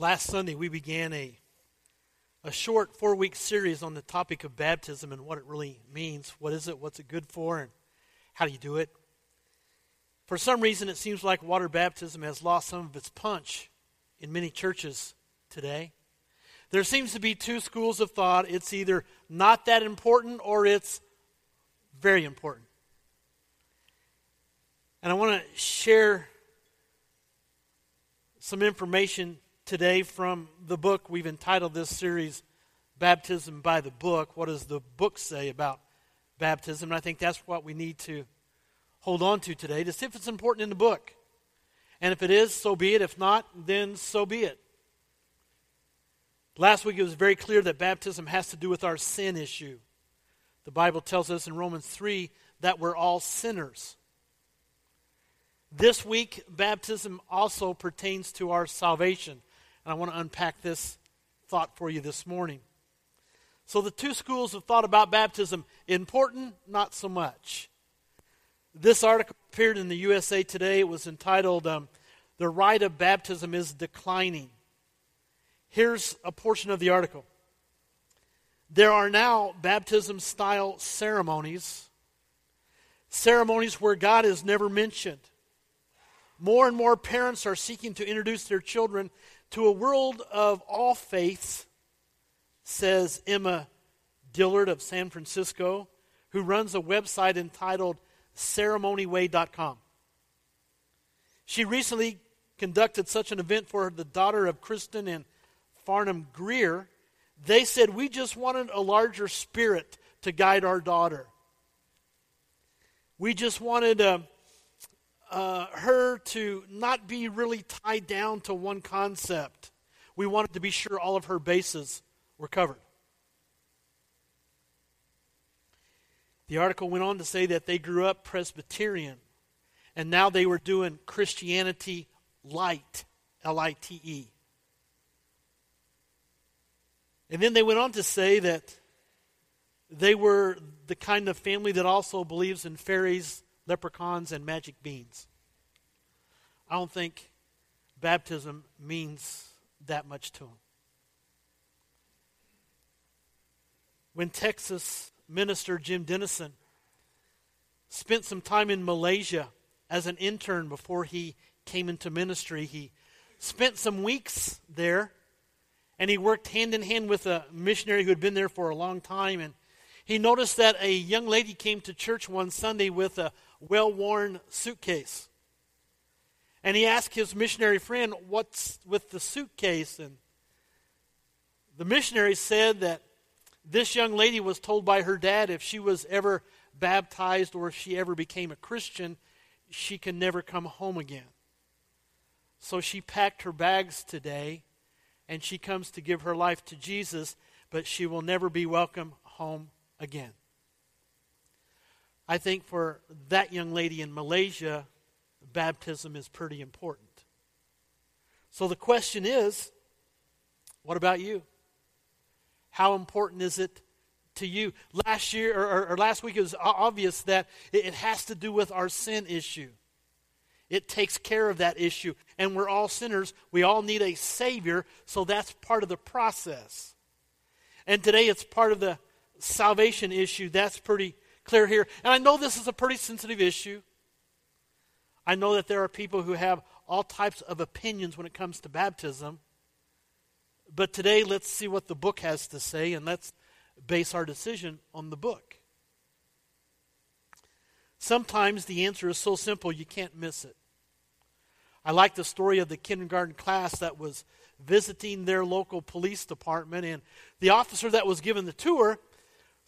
Last Sunday, we began a, a short four week series on the topic of baptism and what it really means. What is it? What's it good for? And how do you do it? For some reason, it seems like water baptism has lost some of its punch in many churches today. There seems to be two schools of thought. It's either not that important or it's very important. And I want to share some information today from the book. We've entitled this series Baptism by the Book. What does the book say about baptism? And I think that's what we need to hold on to today to see if it's important in the book. And if it is, so be it. If not, then so be it. Last week it was very clear that baptism has to do with our sin issue. The Bible tells us in Romans 3 that we're all sinners. This week, baptism also pertains to our salvation. I want to unpack this thought for you this morning. So, the two schools of thought about baptism important, not so much. This article appeared in the USA Today. It was entitled, um, The Rite of Baptism is Declining. Here's a portion of the article There are now baptism style ceremonies, ceremonies where God is never mentioned. More and more parents are seeking to introduce their children to a world of all faiths, says Emma Dillard of San Francisco, who runs a website entitled ceremonyway.com. She recently conducted such an event for the daughter of Kristen and Farnham Greer. They said, We just wanted a larger spirit to guide our daughter. We just wanted a, uh, her to not be really tied down to one concept. We wanted to be sure all of her bases were covered. The article went on to say that they grew up Presbyterian and now they were doing Christianity light, L I T E. And then they went on to say that they were the kind of family that also believes in fairies leprechauns, and magic beans. I don't think baptism means that much to them. When Texas minister Jim Denison spent some time in Malaysia as an intern before he came into ministry, he spent some weeks there and he worked hand in hand with a missionary who had been there for a long time and he noticed that a young lady came to church one Sunday with a well worn suitcase. And he asked his missionary friend, What's with the suitcase? And the missionary said that this young lady was told by her dad if she was ever baptized or if she ever became a Christian, she can never come home again. So she packed her bags today and she comes to give her life to Jesus, but she will never be welcome home again. I think for that young lady in Malaysia, baptism is pretty important. So the question is what about you? How important is it to you? Last year or, or last week, it was obvious that it, it has to do with our sin issue. It takes care of that issue. And we're all sinners. We all need a Savior, so that's part of the process. And today it's part of the salvation issue. That's pretty clear here. And I know this is a pretty sensitive issue. I know that there are people who have all types of opinions when it comes to baptism. But today, let's see what the book has to say, and let's base our decision on the book. Sometimes the answer is so simple you can't miss it. I like the story of the kindergarten class that was visiting their local police department, and the officer that was given the tour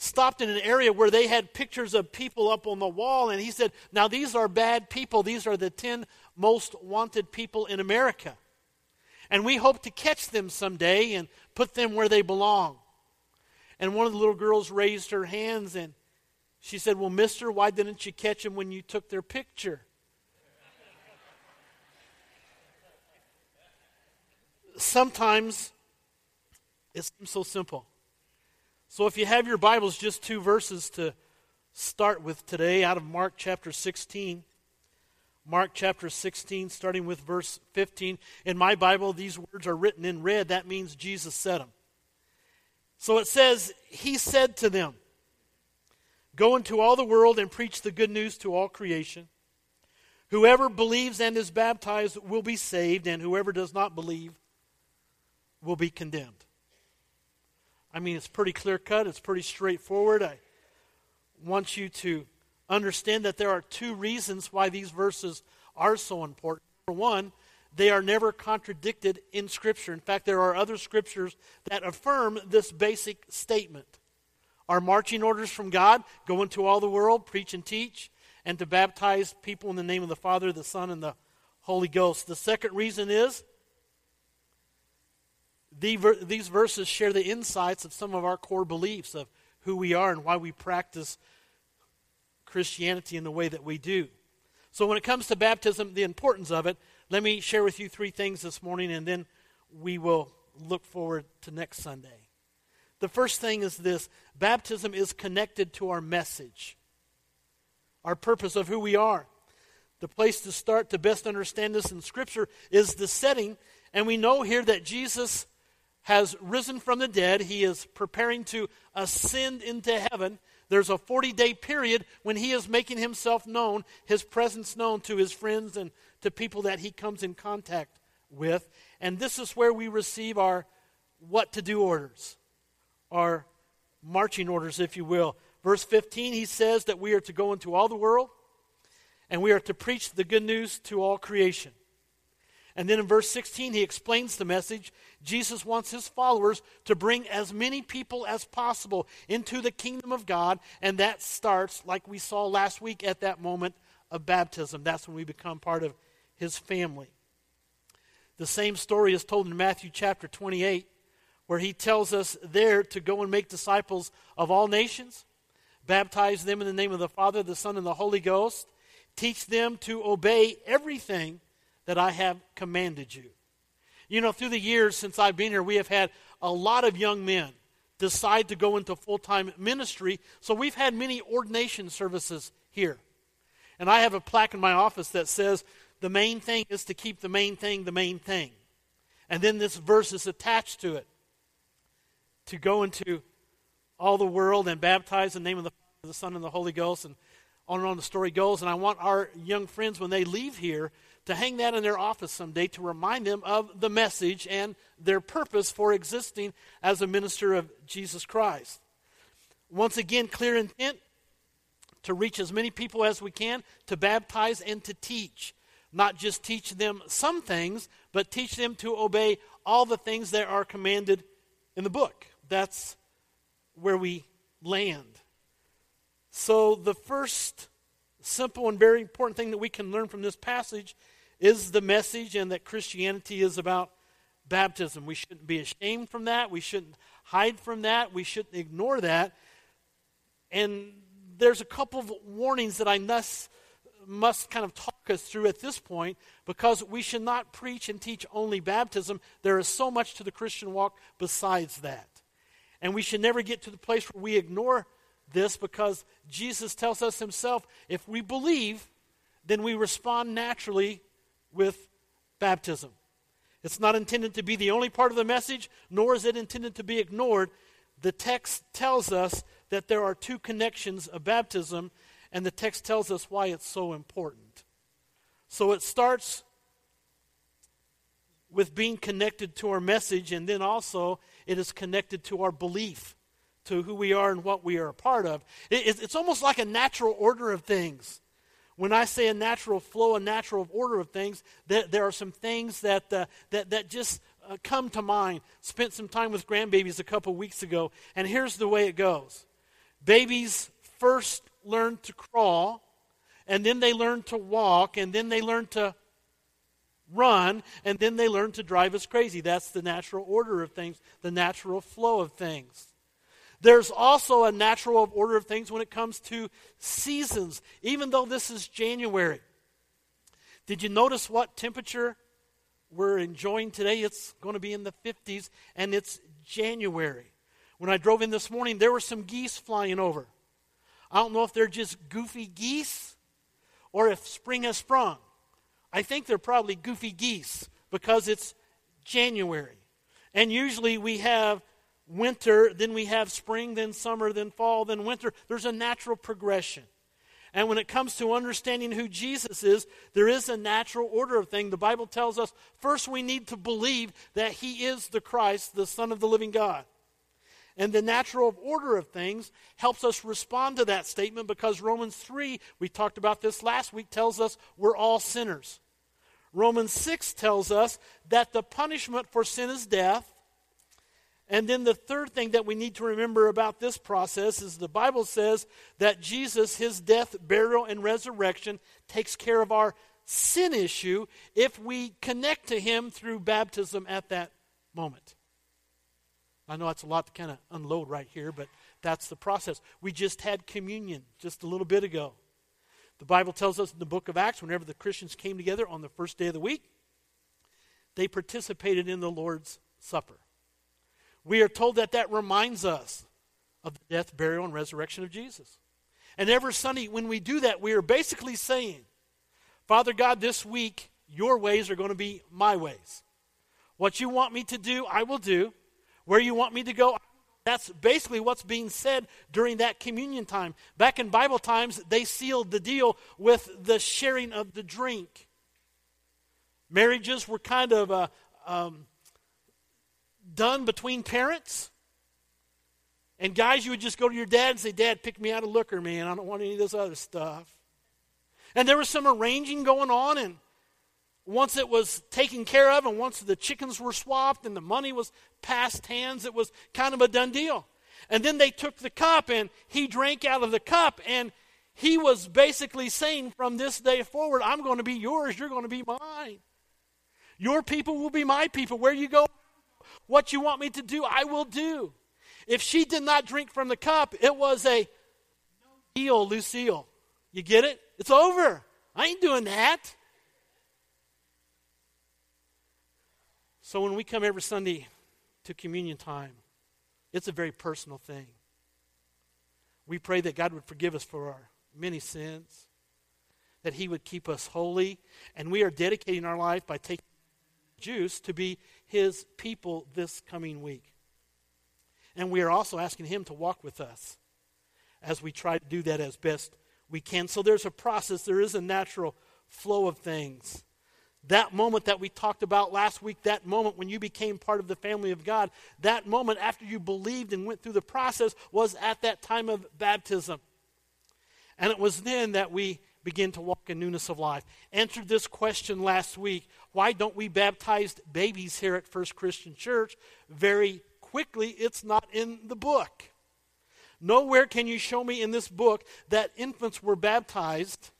stopped in an area where they had pictures of people up on the wall, and he said, Now, these are bad people. These are the 10 most wanted people in America. And we hope to catch them someday and put them where they belong. And one of the little girls raised her hands and she said, Well, mister, why didn't you catch them when you took their picture? Sometimes it seems so simple. So if you have your Bibles, just two verses to start with today out of Mark chapter 16. Mark chapter 16, starting with verse 15. In my Bible, these words are written in red. That means Jesus said them. So it says, He said to them, Go into all the world and preach the good news to all creation. Whoever believes and is baptized will be saved, and whoever does not believe will be condemned. I mean, it's pretty clear cut, it's pretty straightforward. I want you to understand that there are two reasons why these verses are so important. Number one, they are never contradicted in Scripture. In fact, there are other Scriptures that affirm this basic statement. Our marching orders from God go into all the world, preach and teach, and to baptize people in the name of the Father, the Son, and the Holy Ghost. The second reason is these verses share the insights of some of our core beliefs of who we are and why we practice Christianity in the way that we do. So, when it comes to baptism, the importance of it, let me share with you three things this morning and then we will look forward to next Sunday. The first thing is this baptism is connected to our message, our purpose of who we are. The place to start to best understand this in Scripture is the setting, and we know here that Jesus has risen from the dead. He is preparing to ascend into heaven. There's a 40 day period when he is making himself known, his presence known to his friends and to people that he comes in contact with. And this is where we receive our what to do orders, our marching orders, if you will. Verse 15, he says that we are to go into all the world and we are to preach the good news to all creation. And then in verse 16, he explains the message. Jesus wants his followers to bring as many people as possible into the kingdom of God, and that starts, like we saw last week, at that moment of baptism. That's when we become part of his family. The same story is told in Matthew chapter 28, where he tells us there to go and make disciples of all nations, baptize them in the name of the Father, the Son, and the Holy Ghost, teach them to obey everything that I have commanded you. You know, through the years since I've been here, we have had a lot of young men decide to go into full time ministry. So we've had many ordination services here. And I have a plaque in my office that says, the main thing is to keep the main thing the main thing. And then this verse is attached to it to go into all the world and baptize in the name of the Father, the Son, and the Holy Ghost. And on and on the story goes. And I want our young friends, when they leave here, to hang that in their office someday to remind them of the message and their purpose for existing as a minister of Jesus Christ. Once again, clear intent to reach as many people as we can, to baptize and to teach. Not just teach them some things, but teach them to obey all the things that are commanded in the book. That's where we land. So, the first simple and very important thing that we can learn from this passage is the message and that Christianity is about baptism. We shouldn't be ashamed from that. We shouldn't hide from that. We shouldn't ignore that. And there's a couple of warnings that I must, must kind of talk us through at this point because we should not preach and teach only baptism. There is so much to the Christian walk besides that. And we should never get to the place where we ignore this because Jesus tells us himself if we believe, then we respond naturally with baptism. It's not intended to be the only part of the message, nor is it intended to be ignored. The text tells us that there are two connections of baptism, and the text tells us why it's so important. So it starts with being connected to our message, and then also it is connected to our belief, to who we are and what we are a part of. it's almost like a natural order of things. When I say a natural flow, a natural order of things, there, there are some things that, uh, that, that just uh, come to mind. Spent some time with grandbabies a couple weeks ago, and here's the way it goes babies first learn to crawl, and then they learn to walk, and then they learn to run, and then they learn to drive us crazy. That's the natural order of things, the natural flow of things. There's also a natural order of things when it comes to seasons, even though this is January. Did you notice what temperature we're enjoying today? It's going to be in the 50s, and it's January. When I drove in this morning, there were some geese flying over. I don't know if they're just goofy geese or if spring has sprung. I think they're probably goofy geese because it's January. And usually we have winter, then we have spring, then summer, then fall, then winter. There's a natural progression. And when it comes to understanding who Jesus is, there is a natural order of things. The Bible tells us first we need to believe that he is the Christ, the Son of the living God. And the natural order of things helps us respond to that statement because Romans 3, we talked about this last week, tells us we're all sinners. Romans 6 tells us that the punishment for sin is death. And then the third thing that we need to remember about this process is the Bible says that Jesus, his death, burial, and resurrection takes care of our sin issue if we connect to him through baptism at that moment. I know that's a lot to kind of unload right here, but that's the process. We just had communion just a little bit ago. The Bible tells us in the book of Acts, whenever the Christians came together on the first day of the week, they participated in the Lord's Supper. We are told that that reminds us of the death, burial, and resurrection of Jesus. And every Sunday, when we do that, we are basically saying, Father God, this week, your ways are going to be my ways. What you want me to do, I will do. Where you want me to go, that's basically what's being said during that communion time. Back in Bible times, they sealed the deal with the sharing of the drink. Marriages were kind of uh, um, done between parents. And guys, you would just go to your dad and say, Dad, pick me out a looker, man. I don't want any of this other stuff. And there was some arranging going on, and once it was taken care of and once the chickens were swapped and the money was passed hands, it was kind of a done deal. And then they took the cup and he drank out of the cup and he was basically saying from this day forward, I'm going to be yours, you're going to be mine. Your people will be my people. Where you go, what you want me to do, I will do. If she did not drink from the cup, it was a deal, Lucille. You get it? It's over. I ain't doing that. So when we come every Sunday to communion time, it's a very personal thing. We pray that God would forgive us for our many sins, that He would keep us holy, and we are dedicating our life by taking juice to be His people this coming week. And we are also asking Him to walk with us as we try to do that as best we can. So there's a process, there is a natural flow of things. That moment that we talked about last week, that moment when you became part of the family of God, that moment after you believed and went through the process was at that time of baptism. And it was then that we begin to walk in newness of life. Answered this question last week why don't we baptize babies here at First Christian Church? Very quickly, it's not in the book. Nowhere can you show me in this book that infants were baptized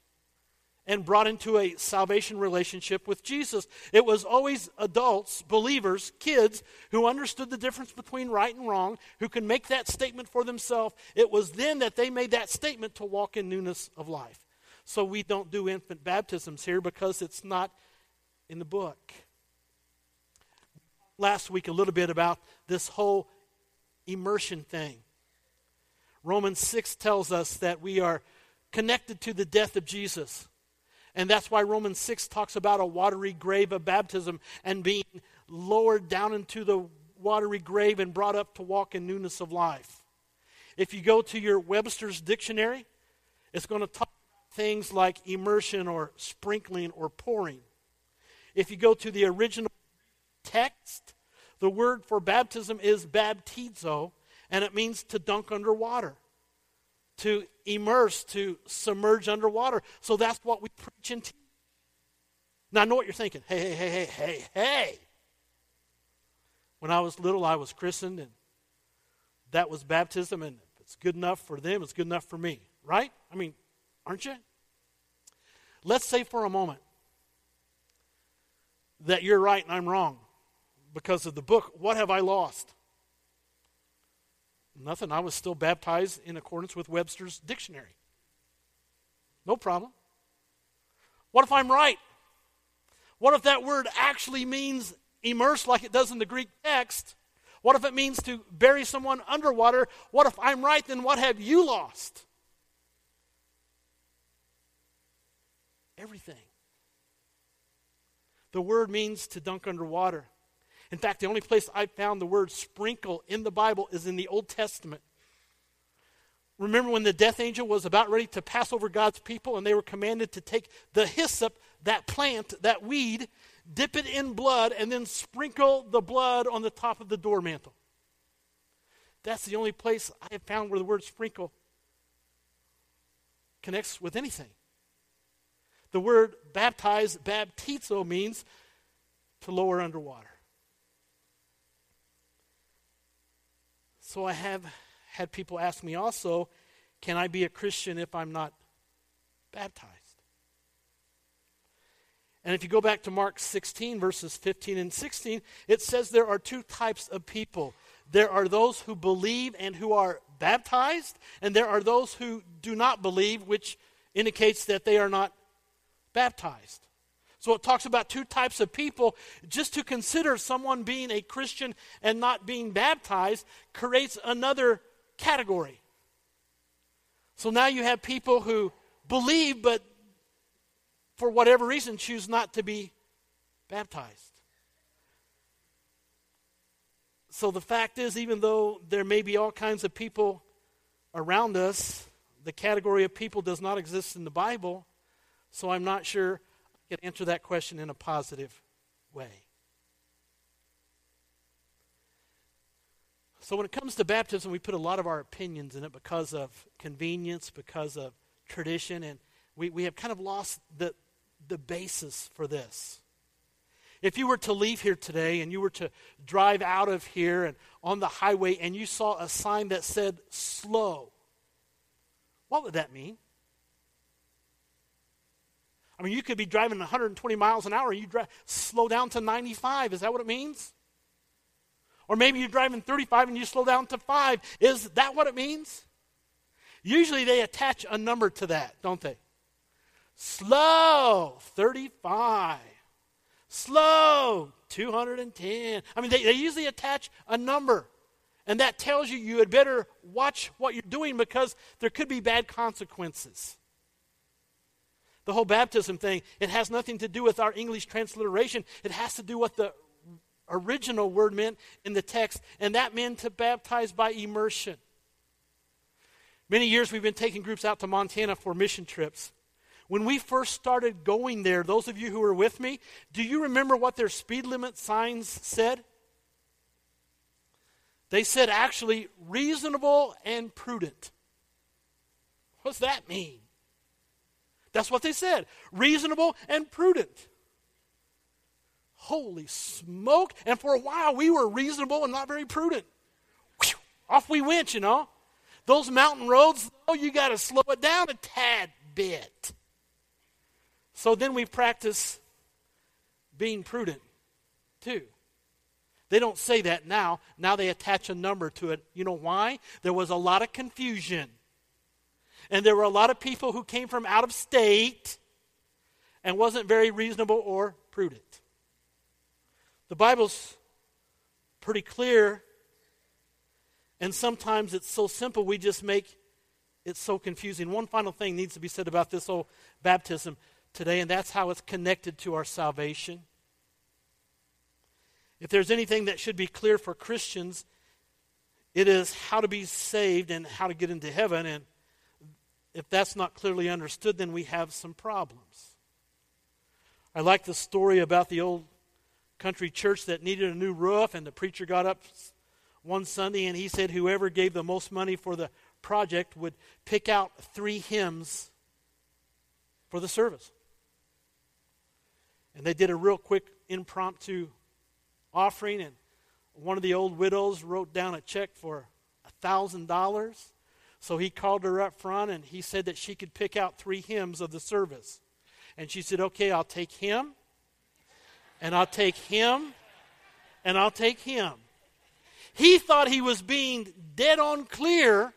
and brought into a salvation relationship with Jesus. It was always adults, believers, kids who understood the difference between right and wrong, who can make that statement for themselves. It was then that they made that statement to walk in newness of life. So we don't do infant baptisms here because it's not in the book. Last week, a little bit about this whole immersion thing. Romans 6 tells us that we are connected to the death of Jesus. And that's why Romans 6 talks about a watery grave of baptism and being lowered down into the watery grave and brought up to walk in newness of life. If you go to your Webster's dictionary, it's going to talk things like immersion or sprinkling or pouring. If you go to the original text, the word for baptism is baptizo, and it means to dunk under water to immerse, to submerge underwater. So that's what we preach and teach. Now, I know what you're thinking. Hey, hey, hey, hey, hey, hey. When I was little, I was christened, and that was baptism, and if it's good enough for them, it's good enough for me, right? I mean, aren't you? Let's say for a moment that you're right and I'm wrong because of the book. What have I lost? Nothing. I was still baptized in accordance with Webster's dictionary. No problem. What if I'm right? What if that word actually means immerse like it does in the Greek text? What if it means to bury someone underwater? What if I'm right? Then what have you lost? Everything. The word means to dunk under water. In fact, the only place I found the word sprinkle in the Bible is in the Old Testament. Remember when the death angel was about ready to pass over God's people and they were commanded to take the hyssop, that plant, that weed, dip it in blood, and then sprinkle the blood on the top of the door mantle. That's the only place I have found where the word sprinkle connects with anything. The word baptize, baptizo, means to lower underwater. So I have had people ask me also, can I be a Christian if I'm not baptized? And if you go back to Mark 16, verses 15 and 16, it says there are two types of people. There are those who believe and who are baptized, and there are those who do not believe, which indicates that they are not baptized. So it talks about two types of people. Just to consider someone being a Christian and not being baptized creates another category. So now you have people who believe, but for whatever reason choose not to be baptized. So the fact is, even though there may be all kinds of people around us, the category of people does not exist in the Bible. So I'm not sure I can answer that question in a positive way. So when it comes to baptism, we put a lot of our opinions in it because of convenience, because of tradition, and we, we have kind of lost the, the basis for this. If you were to leave here today and you were to drive out of here and on the highway and you saw a sign that said slow, what would that mean? I mean, you could be driving 120 miles an hour and you drive, slow down to 95. Is that what it means? Or maybe you're driving 35 and you slow down to 5. Is that what it means? Usually they attach a number to that, don't they? Slow, 35. Slow, 210. I mean, they, they usually attach a number. And that tells you you had better watch what you're doing because there could be bad consequences. The whole baptism thing, it has nothing to do with our English transliteration. It has to do with the original word meant in the text, and that meant to baptize by immersion. Many years we've been taking groups out to Montana for mission trips. When we first started going there, those of you who were with me, do you remember what their speed limit signs said? They said actually reasonable and prudent. What's that mean? That's what they said reasonable and prudent. Holy smoke. And for a while, we were reasonable and not very prudent. Whew, off we went, you know. Those mountain roads, oh, you got to slow it down a tad bit. So then we practice being prudent, too. They don't say that now. Now they attach a number to it. You know why? There was a lot of confusion. And there were a lot of people who came from out of state and wasn't very reasonable or prudent. The Bible's pretty clear, and sometimes it's so simple we just make it so confusing. One final thing needs to be said about this whole baptism today, and that's how it's connected to our salvation. If there's anything that should be clear for Christians, it is how to be saved and how to get into heaven. And if that's not clearly understood, then we have some problems. I like the story about the old country church that needed a new roof, and the preacher got up one Sunday and he said whoever gave the most money for the project would pick out three hymns for the service. And they did a real quick impromptu offering, and one of the old widows wrote down a check for a thousand dollars. So he called her up front and he said that she could pick out three hymns of the service. And she said, Okay, I'll take him and I'll take him, and I'll take him. He thought he was being dead on clear.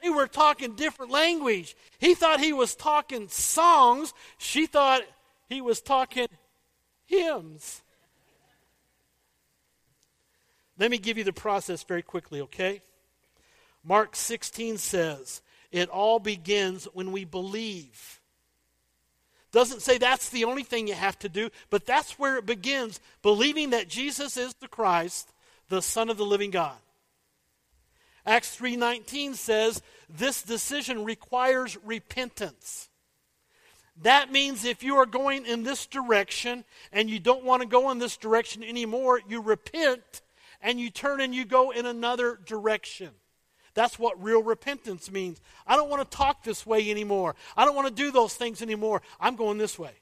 They were talking different language. He thought he was talking songs. She thought he was talking hymns. Let me give you the process very quickly, okay? Mark 16 says, It all begins when we believe. Doesn't say that's the only thing you have to do, but that's where it begins, believing that Jesus is the Christ, the Son of the living God. Acts 3:19 says this decision requires repentance. That means if you are going in this direction and you don't want to go in this direction anymore, you repent and you turn and you go in another direction. That's what real repentance means. I don't want to talk this way anymore. I don't want to do those things anymore. I'm going this way.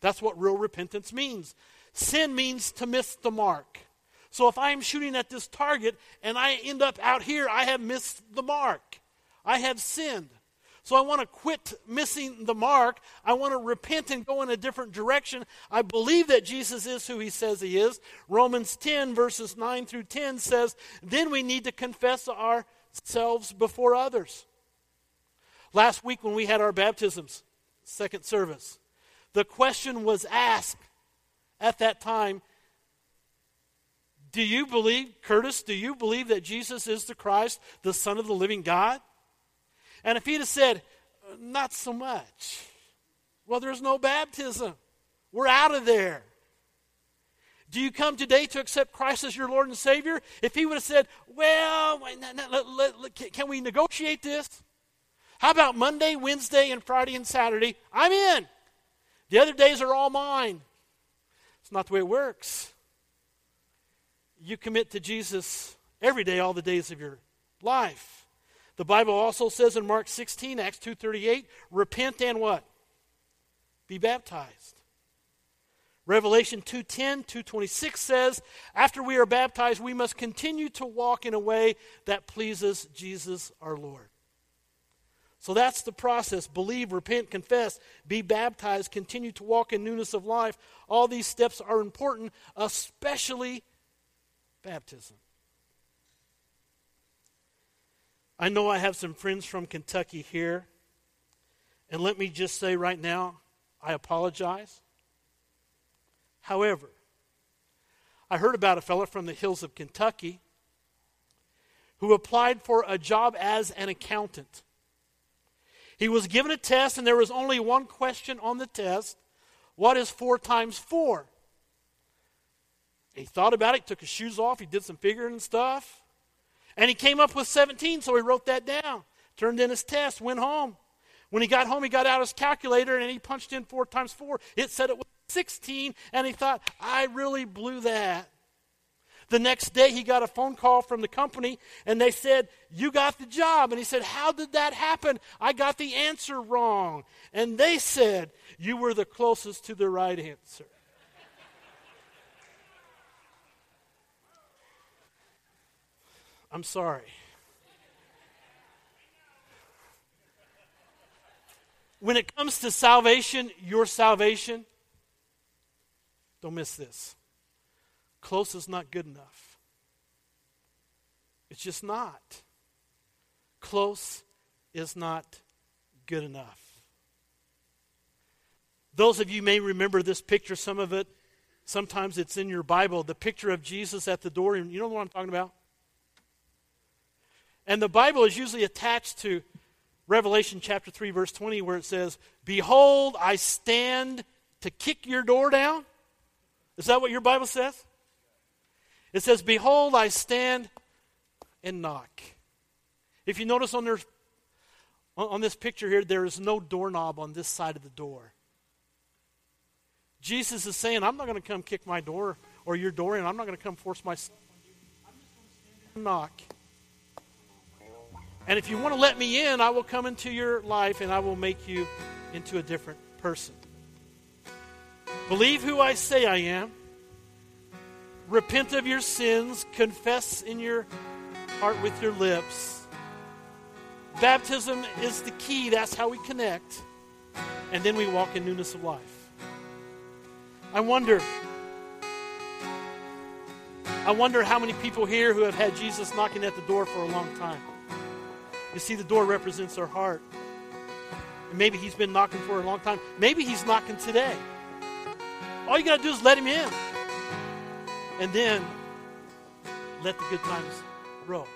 That's what real repentance means. Sin means to miss the mark. So if I am shooting at this target and I end up out here, I have missed the mark. I have sinned. So I want to quit missing the mark. I want to repent and go in a different direction. I believe that Jesus is who he says he is. Romans 10, verses 9 through 10 says, Then we need to confess ourselves before others. Last week when we had our baptisms, second service, the question was asked at that time Do you believe, Curtis, do you believe that Jesus is the Christ, the Son of the living God? And if he'd have said, not so much, well, there's no baptism. We're out of there. Do you come today to accept Christ as your Lord and Savior? If he would have said, well, can we negotiate this? How about Monday, Wednesday, and Friday and Saturday? I'm in. The other days are all mine. It's not the way it works. You commit to Jesus every day, all the days of your life. The Bible also says in Mark 16, Acts 2.38, repent and what? Be baptized. Revelation 2.10, 2.26 says, after we are baptized, we must continue to walk in a way that pleases Jesus our Lord. So that's the process. Believe, repent, confess, be baptized, continue to walk in newness of life. All these steps are important, especially baptism. I know I have some friends from Kentucky here. And let me just say right now, I apologize. However, I heard about a fellow from the hills of Kentucky who applied for a job as an accountant. He was given a test, and there was only one question on the test What is four times four? He thought about it, took his shoes off, he did some figuring and stuff. And he came up with 17, so he wrote that down, turned in his test, went home. When he got home, he got out his calculator and he punched in 4 times 4. It said it was 16, and he thought, I really blew that. The next day, he got a phone call from the company, and they said, You got the job. And he said, How did that happen? I got the answer wrong. And they said, You were the closest to the right answer. I'm sorry. When it comes to salvation, your salvation, don't miss this. Close is not good enough. It's just not. Close is not good enough. Those of you may remember this picture, some of it, sometimes it's in your Bible, the picture of Jesus at the door. You know what I'm talking about? And the Bible is usually attached to Revelation chapter 3, verse 20, where it says, Behold, I stand to kick your door down. Is that what your Bible says? It says, Behold, I stand and knock. If you notice on, their, on this picture here, there is no doorknob on this side of the door. Jesus is saying, I'm not going to come kick my door or your door in. I'm not going to come force and knock. And if you want to let me in, I will come into your life and I will make you into a different person. Believe who I say I am. Repent of your sins. Confess in your heart with your lips. Baptism is the key. That's how we connect. And then we walk in newness of life. I wonder. I wonder how many people here who have had Jesus knocking at the door for a long time. You see, the door represents our heart. And maybe he's been knocking for a long time. Maybe he's knocking today. All you got to do is let him in. And then let the good times roll.